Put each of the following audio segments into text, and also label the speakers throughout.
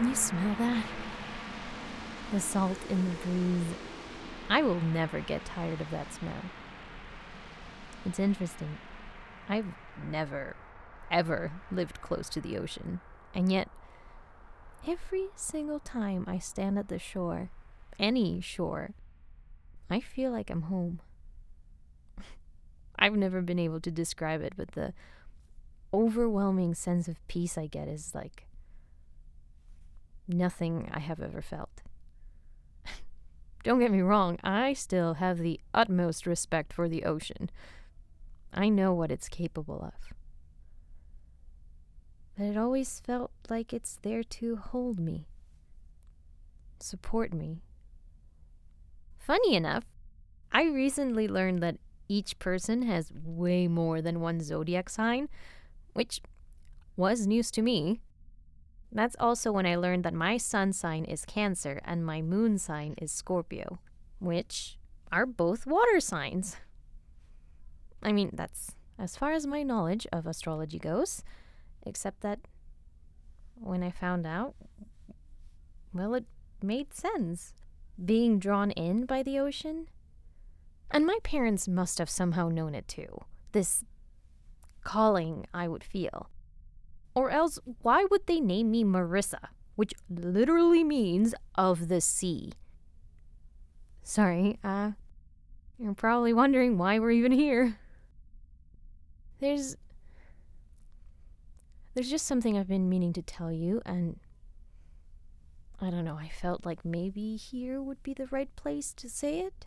Speaker 1: Can you smell that? The salt in the breeze. I will never get tired of that smell. It's interesting. I've never, ever lived close to the ocean. And yet, every single time I stand at the shore, any shore, I feel like I'm home. I've never been able to describe it, but the overwhelming sense of peace I get is like nothing I have ever felt. Don't get me wrong, I still have the utmost respect for the ocean. I know what it's capable of. But it always felt like it's there to hold me, support me. Funny enough, I recently learned that each person has way more than one zodiac sign, which was news to me. That's also when I learned that my sun sign is Cancer and my moon sign is Scorpio, which are both water signs. I mean, that's as far as my knowledge of astrology goes, except that when I found out, well, it made sense. Being drawn in by the ocean. And my parents must have somehow known it too. This calling I would feel. Or else, why would they name me Marissa, which literally means of the sea? Sorry, uh, you're probably wondering why we're even here. There's. There's just something I've been meaning to tell you, and. I don't know, I felt like maybe here would be the right place to say it.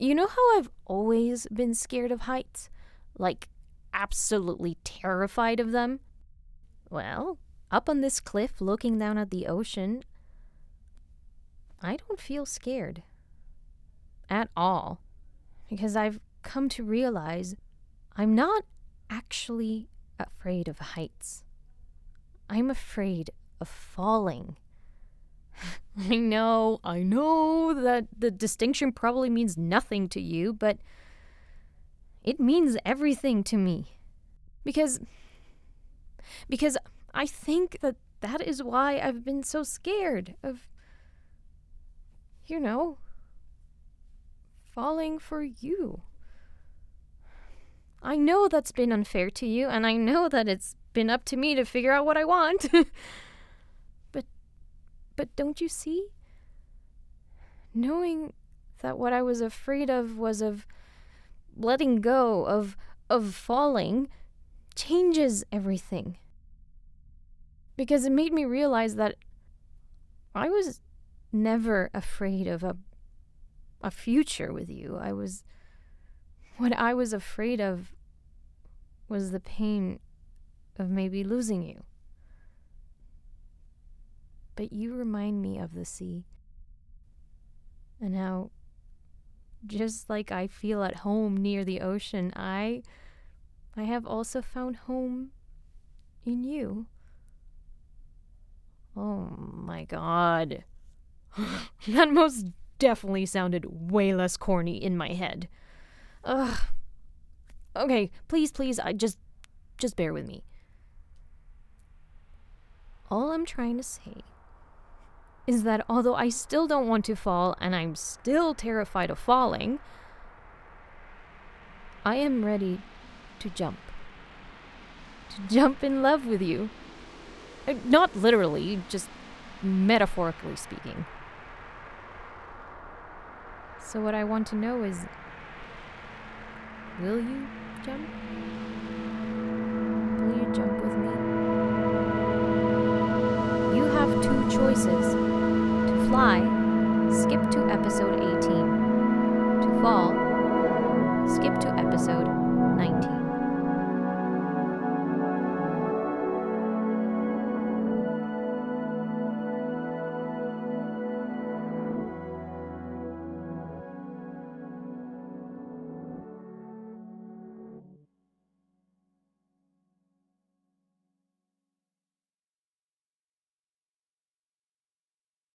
Speaker 1: You know how I've always been scared of heights? Like, absolutely terrified of them? Well, up on this cliff looking down at the ocean, I don't feel scared. At all. Because I've come to realize I'm not actually afraid of heights. I'm afraid of falling. I know, I know that the distinction probably means nothing to you, but it means everything to me. Because because I think that that is why I've been so scared of you know falling for you. I know that's been unfair to you, and I know that it's been up to me to figure out what I want. but but don't you see? Knowing that what I was afraid of was of letting go of of falling changes everything. Because it made me realize that I was never afraid of a a future with you. I was what I was afraid of was the pain of maybe losing you. But you remind me of the sea and how just like I feel at home near the ocean, I I have also found home in you. Oh my god. that most definitely sounded way less corny in my head. Ugh. Okay, please, please, I just just bear with me. All I'm trying to say is that although I still don't want to fall and I'm still terrified of falling, I am ready to jump. To jump in love with you. Uh, not literally, just metaphorically speaking. So, what I want to know is will you jump? Will you jump with me? You have two choices fly, skip to episode 18. To fall, skip to episode 19.